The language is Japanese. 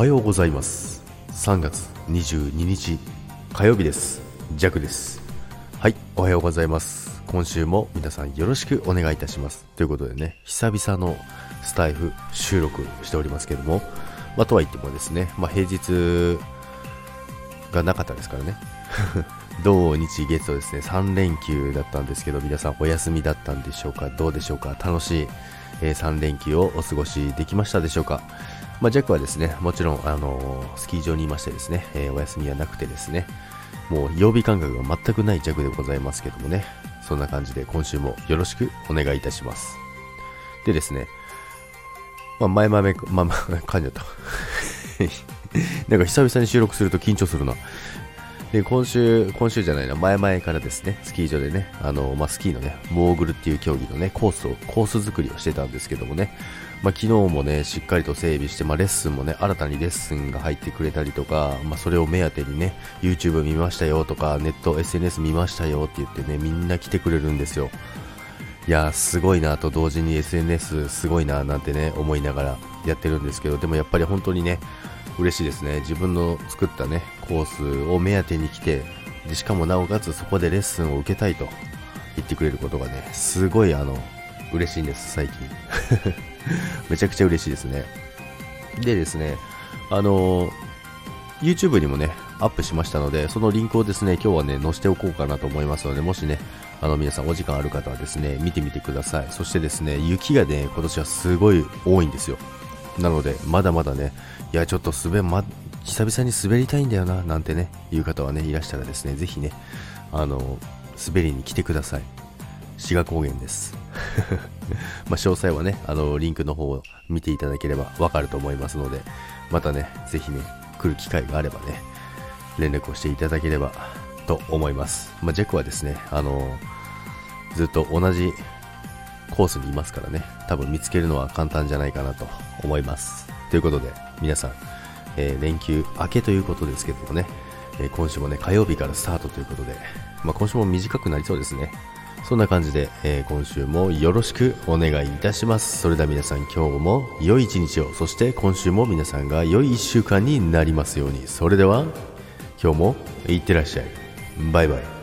はようございます。3月22日火曜日です。ジャクです。はいおはようございます。今週も皆さんよろしくお願いいたします。ということでね久々のスタイフ収録しておりますけどもまあ、とは言ってもですね、まあ、平日がなかったですからね。土日月とですね3連休だったんですけど皆さんお休みだったんでしょうかどうでしょうか楽しい、え、3連休をお過ごしできましたでしょうか。まあ、ジャックはですね、もちろん、あのー、スキー場にいましてですね、えー、お休みはなくてですね、もう曜日感覚が全くないジャックでございますけどもね、そんな感じで今週もよろしくお願いいたします。でですね、まあ、前々、まあ、まあ、噛んじゃった。なんか久々に収録すると緊張するな。で、今週、今週じゃないな、前々からですね、スキー場でね、あの、まあ、スキーのね、モーグルっていう競技のね、コースを、コース作りをしてたんですけどもね、まあ、昨日もね、しっかりと整備して、まあ、レッスンもね、新たにレッスンが入ってくれたりとか、まあ、それを目当てにね、YouTube 見ましたよとか、ネット、SNS 見ましたよって言ってね、みんな来てくれるんですよ。いやーすごいなと同時に SNS すごいななんてね、思いながらやってるんですけど、でもやっぱり本当にね、嬉しいですね。自分の作ったね、コースを目当てに来て、でしかもなおかつそこでレッスンを受けたいと言ってくれることがね、すごいあの、嬉しいんです、最近。めちゃくちゃ嬉しいですね。でですね、あの YouTube にもね、アップしましたので、そのリンクをですね、今日はね、載せておこうかなと思いますので、もしね、あの皆さんお時間ある方はですね、見てみてください。そしてですね、雪がね、今年はすごい多いんですよ。なので、まだまだね、いや、ちょっと滑、ま、久々に滑りたいんだよな、なんてね、いう方はね、いらしたらですね、ぜひね、あの、滑りに来てください。志賀高原です。ま、詳細はね、あの、リンクの方を見ていただければわかると思いますので、またね、ぜひね、来る機会があればね、連絡をしていただければと思います。まあ、ジェクはですね、あのずっと同じコースにいますからね、多分見つけるのは簡単じゃないかなと思います。ということで、皆さん、えー、連休明けということですけどもね、えー、今週もね、火曜日からスタートということで、まあ、今週も短くなりそうですね。そんな感じで、えー、今週もよろしくお願いいたします。それでは皆さん今日も良い一日を、そして今週も皆さんが良い一週間になりますように。それでは、今日もいってらっしゃい。バイバイ。